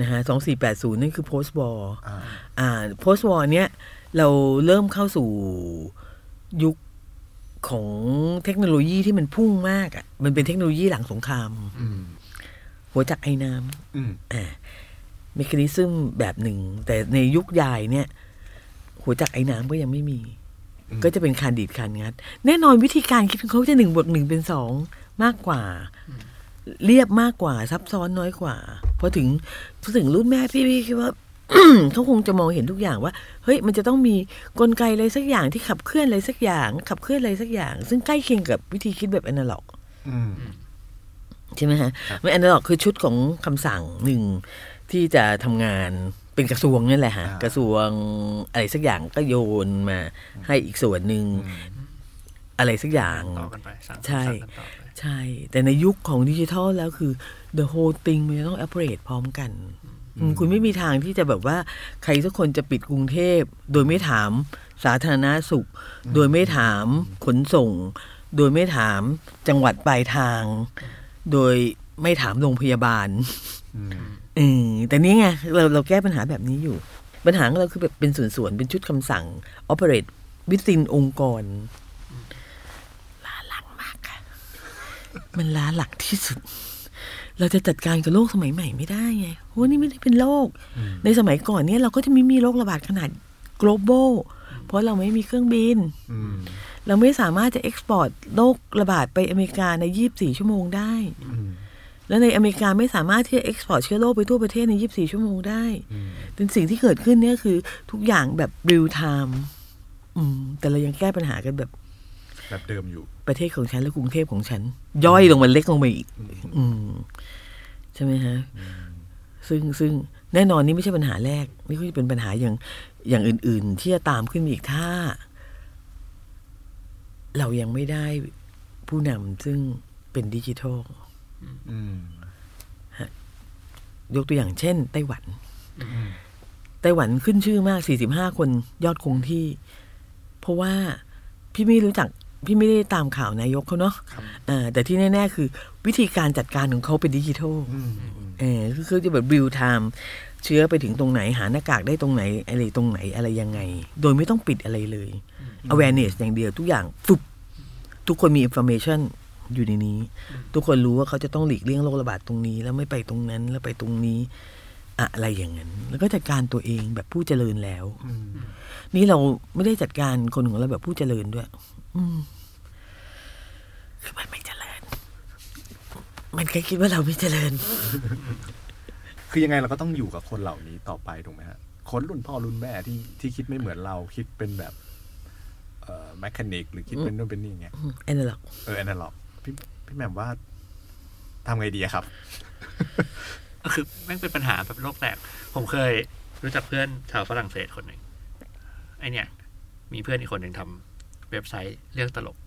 นะฮะสองสี่แปดศูนย์นั่นคือ post war อ่าอ่า post war เนี้ยเราเริ่มเข้าสู่ยุคของเทคโนโลยีที่มันพุ่งมากอะ่ะ มันเป็นเทคโนโลยีหลังสงครามอืมหัวจักรไอน้ำอืมอ่า mechanism แบบหนึ่ง แต่ในยุคยายเนี่ย หัวจักรไอน้ำก็ยังไม่มี ก็จะเป็นคานดีดคานงัด แน่นอนวิธีการคิดของเขาจะหนึ่งบวกหนึ่งเป็นสองมากกว่า เรียบมากกว่า ซับซ้อนน้อยกว่าพอถึงพอถึงรุ่นแม่พี่พี่คิดว่าเขาคงจะมองเห็นทุกอย่างว่า เฮ้ยมันจะต้องมีกลไกอะไรสักอย่างที่ขับเคลื่อนอะไรสักอย่าง ขับเคลื่อนอะไรสักอย่าง ซึ่งใกล้เคียงกับวิธีคิดแบบอนาล็อกอืมใช่ไหมฮะไม่อนาล็อกคือชุดของคำสั่งหนึ่งที่จะทำงาน เป็นกระทรวงนั่นแหละฮะอ่ากระทรวงอะไรสักอย่างก็โยนมาให้อีกส่วนหนึ่งอะไรสักอย่างต่อกันไปสั่งใช่สั่งกันต่อไปใช่ แต่ในยุคของดิจิทัลแล้วคือ the whole thing มันจะต้อง operate พร้อมกันอืมคุณไม่มีทางที่จะแบบว่า ใครสักคนจะปิดกรุงเทพ โดยไม่ถามสาธารณาสุข โดยไม่ถามขนส่ง โดยไม่ถามจังหวัดปลายทาง โดยไม่ถามโรงพยาบาลอืม เออแต่นี่ไงเราเราแก้ปัญหาแบบนี้อยู่ ปัญหาของเราคือแบบเป็นส่วนๆเป็นชุดคำสั่ง operate within องค์กรล้าหลังมากค่ะ มันล้าหลังที่สุด เราจะจัดการกับโรคสมัยใหม่ไม่ได้ไงเพราะว่านี่ไม่ได้เป็นโรคในสมัยก่อนเนี่ยเราก็จะไม่มีโรคระบาดขนาด global เพราะเราไม่มีเครื่องบินอืมเราไม่สามารถจะ export โรคระบาดไปอเมริกาใน 24 ชั่วโมงได้อืม แล้วในอเมริกาไม่สามารถที่จะ export เชื้อโรคไปทั่วประเทศใน 24 ชั่วโมงได้อืมเป็นสิ่งที่เกิดขึ้นเนี่ยคือทุกอย่างแบบ real time อืมแต่เรายังแก้ปัญหากันแบบ แบบเดิมอยู่ ประเทศของฉันและกรุงเทพของฉัน ย่อยลงมาเล็กลงมาอีก อืมใช่ไหมฮะ ซึ่งซึ่งแน่นอนนี่ไม่ใช่ปัญหาแรก นี่ก็จะเป็นปัญหาอย่างอย่างอื่น ๆ ที่จะตามขึ้นมาอีกถ้า เรายังไม่ได้ผู้นำซึ่งเป็นดิจิทัลอืม ยกตัวอย่างเช่น ไต้หวันอืมไต้หวันขึ้นชื่อมาก 45 คนยอดคงที่ เพราะว่าพี่ไม่รู้จัก พี่ไม่ได้ตามข่าวนายกเขาเนาะครับอ่าแต่ที่แน่ ๆ คือ วิธีการจัดการของเขาเป็นดิจิทัลอืมอืมเออคือคือจะแบบ real time เชื้อไปถึงตรงไหนหาหน้ากากได้ตรงไหน อะไรตรงไหนอะไรยังไง โดยไม่ต้องปิดอะไรเลย awareness อย่างเดียวทุกอย่างฟุบทุกคนมี information อยู่ในนี้ ทุกคนรู้ว่าเขาจะต้องหลีกเลี่ยงโรคระบาดตรงนี้ แล้วไม่ไปตรงนั้นแล้วไปตรงนี้ อะไรอย่างนั้น แล้วก็จัดการตัวเองแบบผู้เจริญแล้วอืมนี่เราไม่ได้จัดการคนของเราแบบผู้เจริญด้วย อืมคือมันไม่เจริญ มันแค่คิดว่าเราไม่เจริญ คือยังไงเราก็ต้องอยู่กับคนเหล่านี้ต่อไปถูกไหมฮะคนรุ่นพ่อรุ่นแม่ที่ที่คิดไม่เหมือนเราคิดเป็นแบบ เอ่อแมคานิกหรือคิดเป็นนู่นเป็นนี่อย่างเงี้ยแอนนาล็อกเออแอนาล็อก พี่พี่แหม่มว่าทำไงดีอะครับ ก็คือแม่งเป็นปัญหาแบบโลกแตก ผมเคยรู้จักเพื่อนชาวฝรั่งเศสคนหนึ่งไอเนี่ย มีเพื่อนอีกคนหนึ่งทำเว็บไซต์เรื่องตลก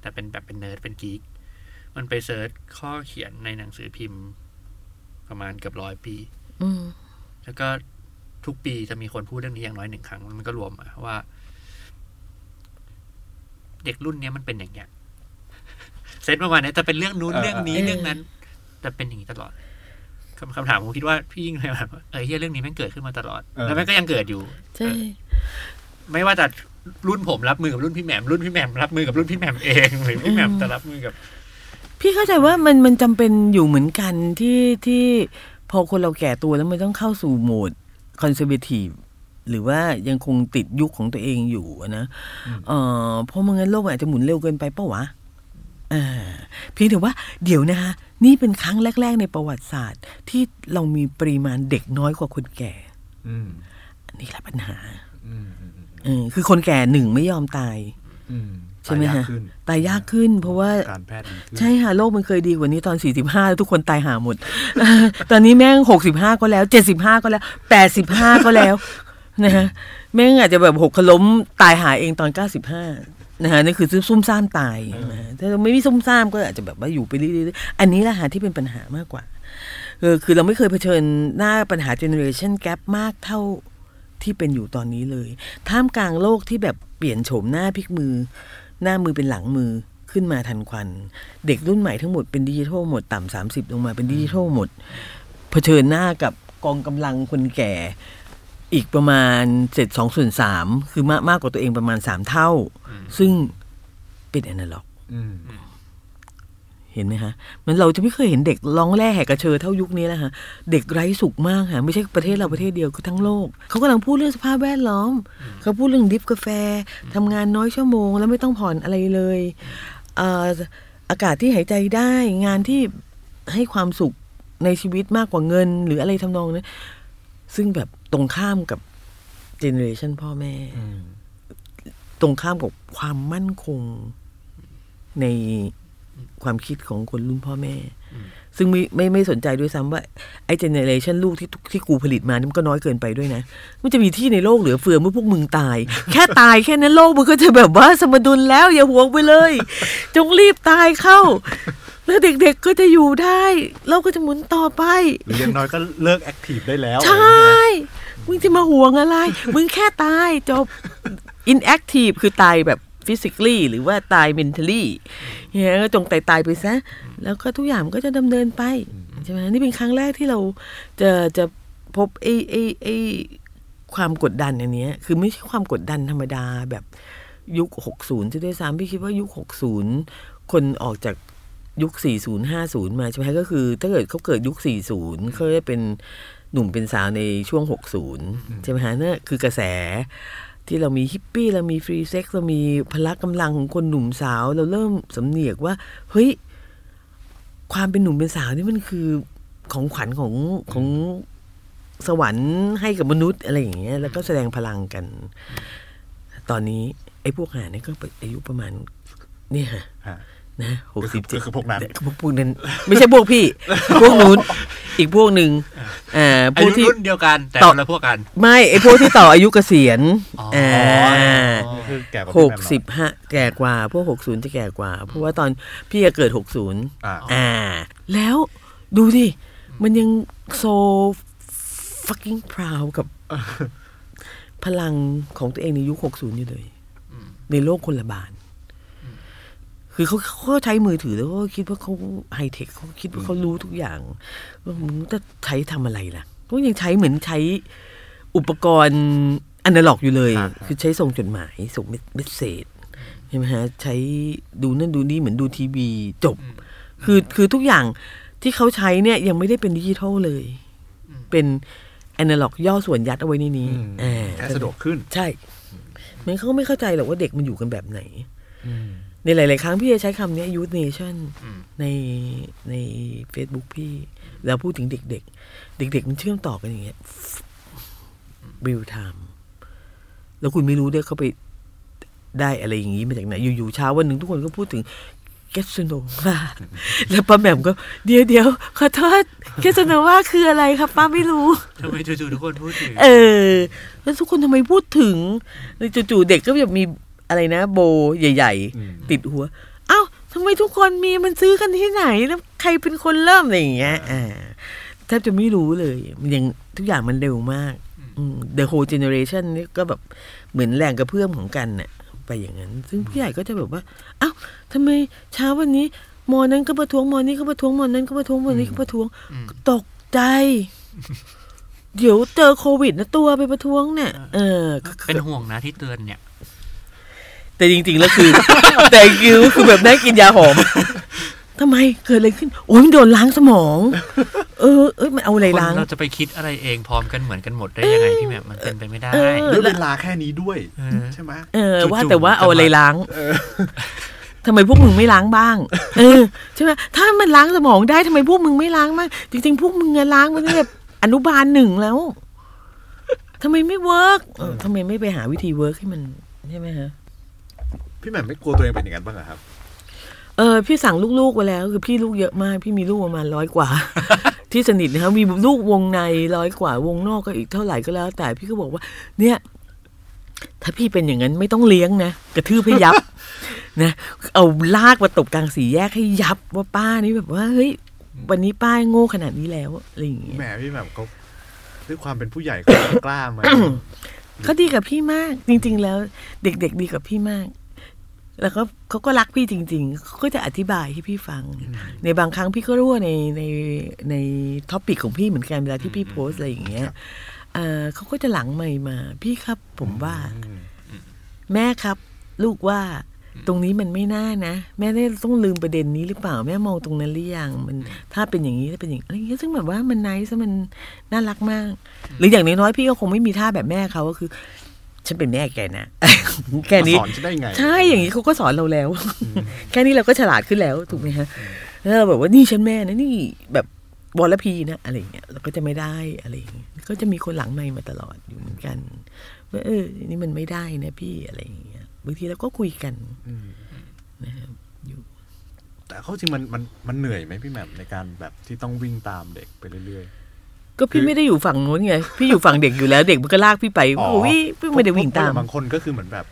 แต่เป็นแบบเป็นเนิร์ดเป็น geek มันไป search ข้อเขียนในหนังสือพิมพ์ ประมาณเกือบร้อยปีอืมแล้วก็ทุกปีจะมีคนพูดเรื่องนี้อย่างน้อยหนึ่งครั้ง มันก็รวมมาว่า เด็กรุ่นเนี้ยมันเป็นอย่างเงี้ย เซตประมาณเนี้ยจะเป็นเรื่องนู้นเออเรื่องนี้เออเรื่องนั้นจะเป็นอย่างนี้ตลอดคำคำถามผมคิดว่าพี่ยิ่งเลยแบบเออเฮียเรื่องนี้แม่งเกิดขึ้นมาตลอดเออแล้วแม่งก็ยังเกิดอยู่ใช่ไม่ว่าจะรุ่นผมรับมือกับรุ่นพี่แหม่มรุ่นพี่แหม่มรับมือกับรุ่นพี่แหม่มเองหรือพี่แหม่มจะรับมือกับ พี่เข้าใจว่ามันมันจำเป็นอยู่เหมือนกันที่ที่พอคนเราแก่ตัวแล้วมันต้องเข้าสู่โหมดคอนเซอร์เวทีฟหรือว่ายังคงติดยุคของตัวเองอยู่อะนะเออเพราะไมันงั้นโลกมันอาจจะหมุนเร็วเกินไปเปะวะอ่า เพียงแต่ว่าเดี๋ยวนะคะนี่เป็นครั้งแรก ๆ ในประวัติศาสตร์ ที่เรามีปริมาณเด็กน้อยกว่าคนแก่อืมอันนี้แหละปัญหาอืมอืมเออคือคนแก่หนึ่งไม่ยอมตายอืมใช่ไหมตายยาฮะกขึ้นตายยากขึ้น เพราะว่าการแพทย์ดีขึ้นใช่ค่ะโลกมันเคยดีกว่านี้ตอน 45แล้วทุกคนตายหาหมด ตอนนี้แม่ง 65 ก็แล้ว 75 ก็แล้ว 85 ก็แล้วนะฮะแม่งอาจจะแบบหกขล้มตายหาเองตอน 95 นะฮะนั่นคือซุ่มซ่ามตายนะฮะถ้าเราไม่มีซุ่มซ่ามก็อาจจะแบบว่าอยู่ไปเรื่อยๆอันนี้แหละฮะที่เป็นปัญหามากกว่าเออคือเราไม่เคยเผชิญหน้าปัญหา generation gap มากเท่าที่เป็นอยู่ตอนนี้เลย ท่ามกลางโลกที่แบบเปลี่ยนโฉมหน้าพลิกมือ หน้ามือเป็นหลังมือขึ้นมาทันควัน เด็กรุ่นใหม่ทั้งหมดเป็นดิจิทัลหมด ต่ำสามสิบลงมาเป็นดิจิทัลหมดเผชิญหน้ากับกองกำลังคนแก่ อีกประมาณเศษสองส่วนสามคือมากมากกว่าตัวเองประมาณสามเท่า ซึ่งเป็นอนาล็อกอืมเห็นไหมฮะ มันเราจะไม่เคยเห็นเด็กร้องแร่แหกกระเชอเท่ายุคนี้แล้วฮะ เด็กไร้สุขมากฮะ ไม่ใช่ประเทศเราประเทศเดียวคือทั้งโลก เขากำลังพูดเรื่องสภาพแวดล้อม เขาพูดเรื่องดริฟกาแฟทำงานน้อยชั่วโมง แล้วไม่ต้องผ่อนอะไรเลยเอ่ออากาศที่หายใจได้ งานที่ให้ความสุขในชีวิตมากกว่าเงิน หรืออะไรทำนองนั้นซึ่งแบบ ตรงข้ามกับเจเนอเรชันพ่อแม่อืมตรงข้ามกับความมั่นคงในความคิดของคนรุ่นพ่อแม่ ซึ่งไม่ไม่ไม่สนใจด้วยซ้ำว่า ไอ้เจเนเรชันลูกที่ทุกที่กูผลิตมานี่มันก็น้อยเกินไปด้วยนะ มันจะมีที่ในโลกเหลือเฟือเมื่อพวกมึงตาย แค่ตายแค่นั้นโลกมันก็จะแบบว่าสมดุลแล้วอย่าห่วงไปเลย จงรีบตายเข้า แล้วเด็กๆก็จะอยู่ได้โลกก็จะหมุนต่อไปหรืออยังน้อยก็เลิกแอคทีฟได้แล้ว ใช่ มึงจะมาห่วงอะไร มึงแค่ตายจบ inactive คือตายแบบ physically หรือว่าตาย mentally เนี่ยก็จงตายตายไปซะ แล้วก็ทุกอย่างก็จะดำเนินไปใช่ไหมนี่เป็นครั้งแรกที่เราจะจะพบไอ้ไอ้ไอ้ความกดดันอันนี้ยคือไม่ใช่ความกดดันธรรมดาแบบยุค 60จะด้วยซ้ำพี่คิดว่ายุค 60 คนออกจากยุค 40 50 มาใช่ไหมก็คือ ถ้าเกิดเขาเกิดยุค 40 เขาจะเป็น หนุ่มเป็นสาวในช่วง 60 ใช่ไหมฮะนั่นคือกระแสที่เรามีฮิปปี้เรามี free sex เรามีพละกำลังของคนหนุ่มสาว เราเริ่มสำเหนียกว่า เฮ้ย ความเป็นหนุ่มเป็นสาวนี่มันคือของขวัญของของสวรรค์ให้กับมนุษย์อะไรอย่างเงี้ย แล้วก็แสดงพลังกัน ตอนนี้ ไอ้พวกหาเนี่ยก็อายุประมาณเนี่ยฮะฮะ นะหกสิบเจ็ดก็คือพวกนั้นพวกพวกนั้น ไม่ใช่พวกพี่ พวกนู้นอีกพวกหนึ่งอ่าพอาวกยุที่รุ่นเดียวกัน แต่ต่อคนละพวกกัน ไม่ไอ้พวกที่ต่ออายุเกษียณอ๋ออ่าคือแก่กว่าหพี่กแหม่มสิบห้าแก่กว่า พวกหกศูนย์จะแก่กว่า เพราะว่าตอนพี่จะเกิดหกศูนย์อ่าอ่า แล้วดูดิ มันยังโซ fucking proud กับพลังของตัวเองในยุคหกศูนย์อยู่เลย ในโลกคนละบาน คือเขาเขาก็ใช้มือถือแล้วก็คิดว่าเขาไฮเทคเขาคิดว่าเขารู้ทุกอย่างว่ามึงจะใช้ทำอะไรล่ะก็ยังใช้เหมือนใช้อุปกรณ์อนาล็อกอยู่เลยครับคือใช้ส่งจดหมายส่ง message ใช่ไหมฮะใช้ดูนั่นดูนี่เหมือนดูทีวีจบ คือคือทุกอย่างที่เขาใช้เนี่ยยังไม่ได้เป็นดิจิทัลเลย เป็นอนาล็อกย่อส่วนยัดเอาไว้ในนี้อืมอ่าแค่สะดวกขึ้น ใช่มันเขาก็ไม่เข้าใจหรอกว่าเด็กมันอยู่กันแบบไหนอืม ในหลาย ๆ ครั้งพี่จะใช้คำเนี้ youth nation อืมในใน Facebook พี่แล้วพูดถึงเด็ก ๆ เด็ก ๆ มันเชื่อมต่อกันอย่างเงี้ย real time แล้วคุณไม่รู้ด้วยเขาไปได้อะไรอย่างงี้มาจากไหน อยู่ ๆ เช้าวันหนึ่งทุกคนก็พูดถึงแกสโนวาแล้วป้าแหม่มก็ เดี๋ยวเดี๋ยวขอโทษแกสโนวาคืออะไรครับป้าไม่รู้ทำไมจู่ๆทุกคนพูดถึง เออ แล้วทุกคนทำไมพูดถึงแล้วจู่ๆเด็กก็แบบมี อะไรนะโบใหญ่อืมๆติดหัว เอ้าทำไมทุกคนมีมันซื้อกันที่ไหนแล้วใครเป็นคนเริ่มอะไรอย่างเงี้ย อ่าแทบจะไม่รู้เลยมันยังทุกอย่างมันเร็วมากอืม The whole generation นี่ก็แบบเหมือนแรงกระเพื่อมของกันน่ะ ไปอย่างนั้น ซึ่งผู้ใหญ่ก็จะแบบว่าเอ้าทำไมเช้าวันนี้มอนั้นก็ประท้วงมอนี้ก็ประท้วงมอนั้นก็ประท้วงมอนี้ก็ประท้วงอืมตกใจ เดี๋ยวเจอโควิดนะตัวไปประท้วงเนี่ยเออเป็นห่วงนะที่เตือนเนี่ย แต่จริงๆแล้วคือ แต่คิวคือแบบได้กินยาหอมทำไมเกิดอะไรขึ้น โอ้ยมันโดนล้างสมองเเออเออมันเอาอะไรคนล้าง เราจะไปคิดอะไรเองพร้อมกันเหมือนกันหมดได้ยังไงพี่แหม่มมันเป็นไปไม่ได้เออด้วยเวลาแค่นี้ด้วยเออใช่ไหมเออจู่ๆว่าแต่ว่าเอาอะไรจะมาล้างทำไมพวกมึงไม่ล้างบ้าง เออใช่ไหมถ้ามันล้างสมองได้ทำไมพวกมึงไม่ล้างบ้างจริงๆพวกมึงอะล้างมาตั้งแต่อนุบาลหนึ่งแล้วทำไมไม่ work เออทำไมไม่ไปหาวิธี work ให้มันใช่ไหมฮะ พี่แหม่มไม่กลัวตัวเองเป็นอย่างนั้นบ้างเหรอครับ เออพี่สั่งลูกๆไปแล้ว คือพี่ลูกเยอะมาก พี่มีลูกประมาณร้อยกว่า ที่สนิทนะครับมีลูกวงในร้อยกว่าวงนอกก็อีกเท่าไหร่ก็แล้ว แต่พี่ก็บอกว่า เนี่ย ถ้าพี่เป็นอย่างนั้นไม่ต้องเลี้ยงนะกระทืบให้ยับ นะเอาลากมาตบกลางสี่แยกให้ยับว่าป้านี่แบบว่าเฮ้ยวันนี้ป้าโง่ขนาดนี้แล้วอะไรอย่างเงี้ยแหมพี่แหม่มเขาด้วยความเป็นผู้ใหญ่เขากล้าไหมเขาดีกับพี่มาก จริง ๆ แล้ว เด็ก ๆ ดีกับพี่มาก แล้วก็เขาก็รักพี่จริง ๆ เขาก็จะอธิบายให้พี่ฟัง ในบางครั้งพี่ก็รู้ว่าในในในท็อปิกของพี่เหมือนกันเวลาที่พี่โพสต์อะไรอย่างเงี้ยเอ่อเขาก็จะหลังไม่มา พี่ครับผมว่า แม่ครับ ลูกว่าตรงนี้มันไม่น่านะ แม่ได้ต้องลืมประเด็นนี้หรือเปล่า แม่มองตรงนั้นหรือยังมัน ถ้าเป็นอย่างนี้ถ้าเป็นอย่างอะไรอย่างเงี้ยซึ่งแบบว่ามันไนซ์มันน่ารักมาก หรืออย่างน้อยๆพี่ก็คงไม่มีท่าแบบแม่เขาก็คือ ฉันเป็นแม่แกนะแค่นี้สอนฉันได้ไง ใช่อย่างนี้เขาก็สอนเราแล้ว แค่นี้เราก็ฉลาดขึ้นแล้วถูกไหมฮะแล้วเราแบบว่านี่ฉันแม่นะนี่แบบบอลพีนะอะไรอย่างเงี้ยเราก็จะไม่ได้อะไรอย่างเงี้ยก็จะมีคนหลังไม่มาตลอดอยู่เหมือนกันว่าเออ นี่มันไม่ได้นะพี่อะไรอย่างเงี้ยบางทีเราก็คุยกันอืมนะครับอยู่ แต่เขาจริงมันมันมันเหนื่อยไหมพี่แหม่มในการแบบที่ต้องวิ่งตามเด็กไปเรื่อย ก็พี่ไม่ได้อยู่ฝั่งนู้นไง พี่อยู่ฝั่งเด็กอยู่แล้ว เด็กมันก็ลากพี่ไปอ๋อโอ้ยพี่ไม่ได้วิ่งตามเพระบางคนก็คือเหมือนแบบ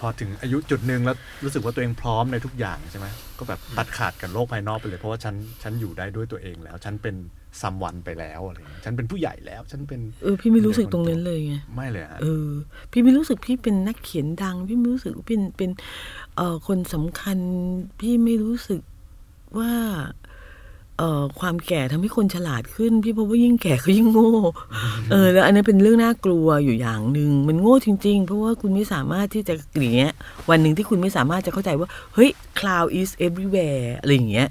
พอถึงอายุจุดหนึ่งแล้วรู้สึกว่าตัวเองพร้อมในทุกอย่างใช่ไหมก็แบบตัดขาดกับโลกภายนอกไปเลย เพราะว่าฉันฉันอยู่ได้ด้วยตัวเองแล้ว ฉันเป็นซัมวันไปแล้วอะไรอย่างเงี้ยฉันเป็นผู้ใหญ่แล้ว ฉันเป็น เออ พี่ไม่รู้สึกตรงนั้นเลยไง ไม่เลยฮะ เออ พี่ไม่รู้สึกพี่เป็นนักเขียนดัง พี่ไม่รู้สึกว่าเป็นเป็น เอ่อ คนสำคัญ พี่ไม่รู้สึกว่าเอ่อ ความแก่ทำให้คนฉลาดขึ้น พี่พบว่ายิ่งแก่เขายิ่งโง่เออแล้วอันนั้นเป็นเรื่องน่ากลัวอยู่อย่างหนึ่งมันโง่จริง ๆ เพราะว่าคุณไม่สามารถที่จะอย่างเงี้ยวันหนึ่งที่คุณไม่สามารถจะเข้าใจว่า เฮ้ย cloud is everywhere อะไรอย่างเงี้ย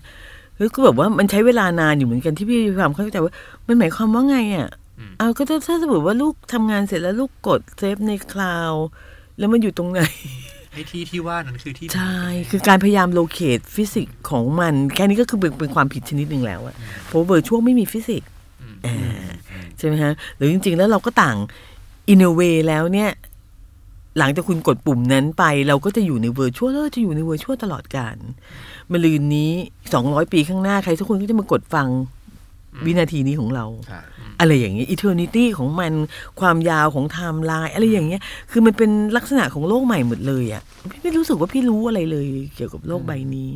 แล้วก็แบบว่ามันใช้เวลานานอยู่เหมือนกันที่พี่พยายามเข้าใจว่ามันหมายความว่าไงอะเอาก็ถ้าถ้าสมมติว่าลูกทำงานเสร็จแล้วลูกกด save ใน cloud แล้วมันอยู่ตรงไหน ไอ้ที่ที่ว่านั้นคือที่ไหนใช่คือการพยายาม locate physics ของมัน แค่นี้ก็คือเป็นเป็นความผิดชนิดหนึ่งแล้วอะเพราะ virtual ไม่มี physics อ่าใช่ไหมฮะหรือจริง ๆ แล้วเราก็ต่างอินเ a เวแล้วเนี่ย หลังจากคุณกดปุ่มนั้นไป เราก็จะอยู่ใน virtual แล้วจะอยู่ใน virtual ตลอดกาลมะลืนนี้สองร้อยปีข้างหน้าใครสักคนก็จะมากดฟัง วินาทีนี้ของเราใช่อะไรอย่างเงี้ย eternity ของมันความยาวของไทม์ไลน์อะไรอย่างเงี้ย คือมันเป็นลักษณะของโลกใหม่หมดเลยอะ่ะพี่ไม่รู้สึกว่าพี่รู้อะไรเลย เกี่ยวกับโลกใบนี้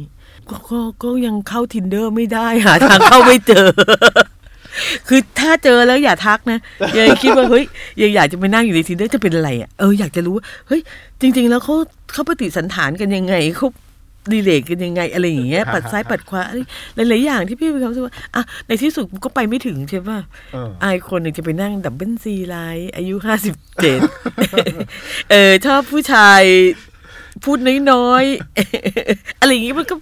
ก็ก็ก็ยังเข้า tinder ไม่ได้หาทางเข้าไม่เจอ คือถ้าเจอแล้วอย่าทักนะอย่าคิดว่าเฮ้ยยังอยากจะไปนั่งอยู่ใน tinder จะเป็นอะไรอะ่ะเอออยากจะรู้ว่าเฮ้ยจริง ๆ แล้วเขาเขาปฏิสันฐานกันยังไงเขา ดีเลกกันยังไงอะไรอย่างเงี้ยปัดซ้ายปัดขวาอะไรหลายๆอย่างที่พี่มีความรู้สึกว่าอะในที่สุดกูก็ไปไม่ถึงใช่ป่ะเอออายคนหนึ่งจะไปนั่งดับเบิลซีไลท์อายุห้าสิบเจ็ดเออชอบผู้ชายพูดน้อยๆ อะไรอย่างงี้มันก็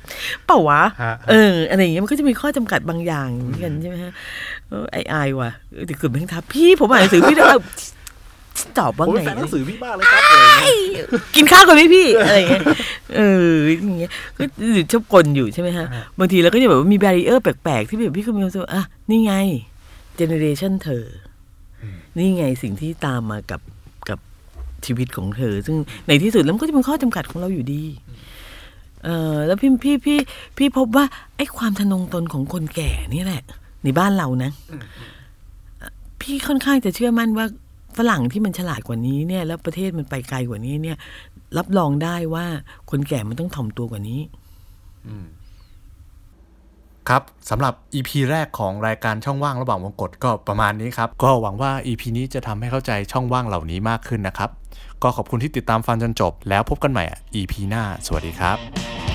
เปล่าวะฮะเออ อะไรอย่างเงี้ยมันก็จะมีข้อจำกัดบางอย่างเหมือนกันใช่ไหมฮะเออไออายว่ะเออแต่เกิดแม่งทับพี่ผมอ่านหนังสือพี่แล้วเอา ตอบว่าโอ้ยไงแฟนหนังสือพี่มากเลยครับอะไรอย่างเงี้ยกินข้าวกันไหมพี่อะไรอย่างเงี้ยเอออย่างเงี้ยก็หรือชอบกลอยู่ใช่ไหมฮะบางทีเราก็จะแบบว่ามีแบรีเออร์แปลกๆ ที่แบบพี่ก็มีความรู้สึกว่าอะนี่ไงเจเนเรชันเธออนี่ไงสิ่งที่ตามมากับกับชีวิตของเธอ ซึ่งในที่สุดแล้วมันก็จะเป็นข้อจำกัดของเราอยู่ดี เออแล้วพี่พี่พี่พี่พบว่าไอ้ความทะนงตนของคนแก่นี่แหละในบ้านเรานะ พี่ค่อนข้างจะเชื่อมั่นว่า ฝรั่งที่มันฉลาดกว่านี้เนี่ยแล้วประเทศมันไปไกลกว่านี้เนี่ย รับรองได้ว่าคนแก่มันต้องถ่อมตัวกว่านี้ครับสำหรับ EP แรกของรายการช่องว่างระหว่างวงกฏก็ประมาณนี้ครับ ก็หวังว่า EP นี้จะทำให้เข้าใจช่องว่างเหล่านี้มากขึ้นนะครับ ก็ขอบคุณที่ติดตามฟังจนจบ แล้วพบกันใหม่ EP หน้า สวัสดีครับ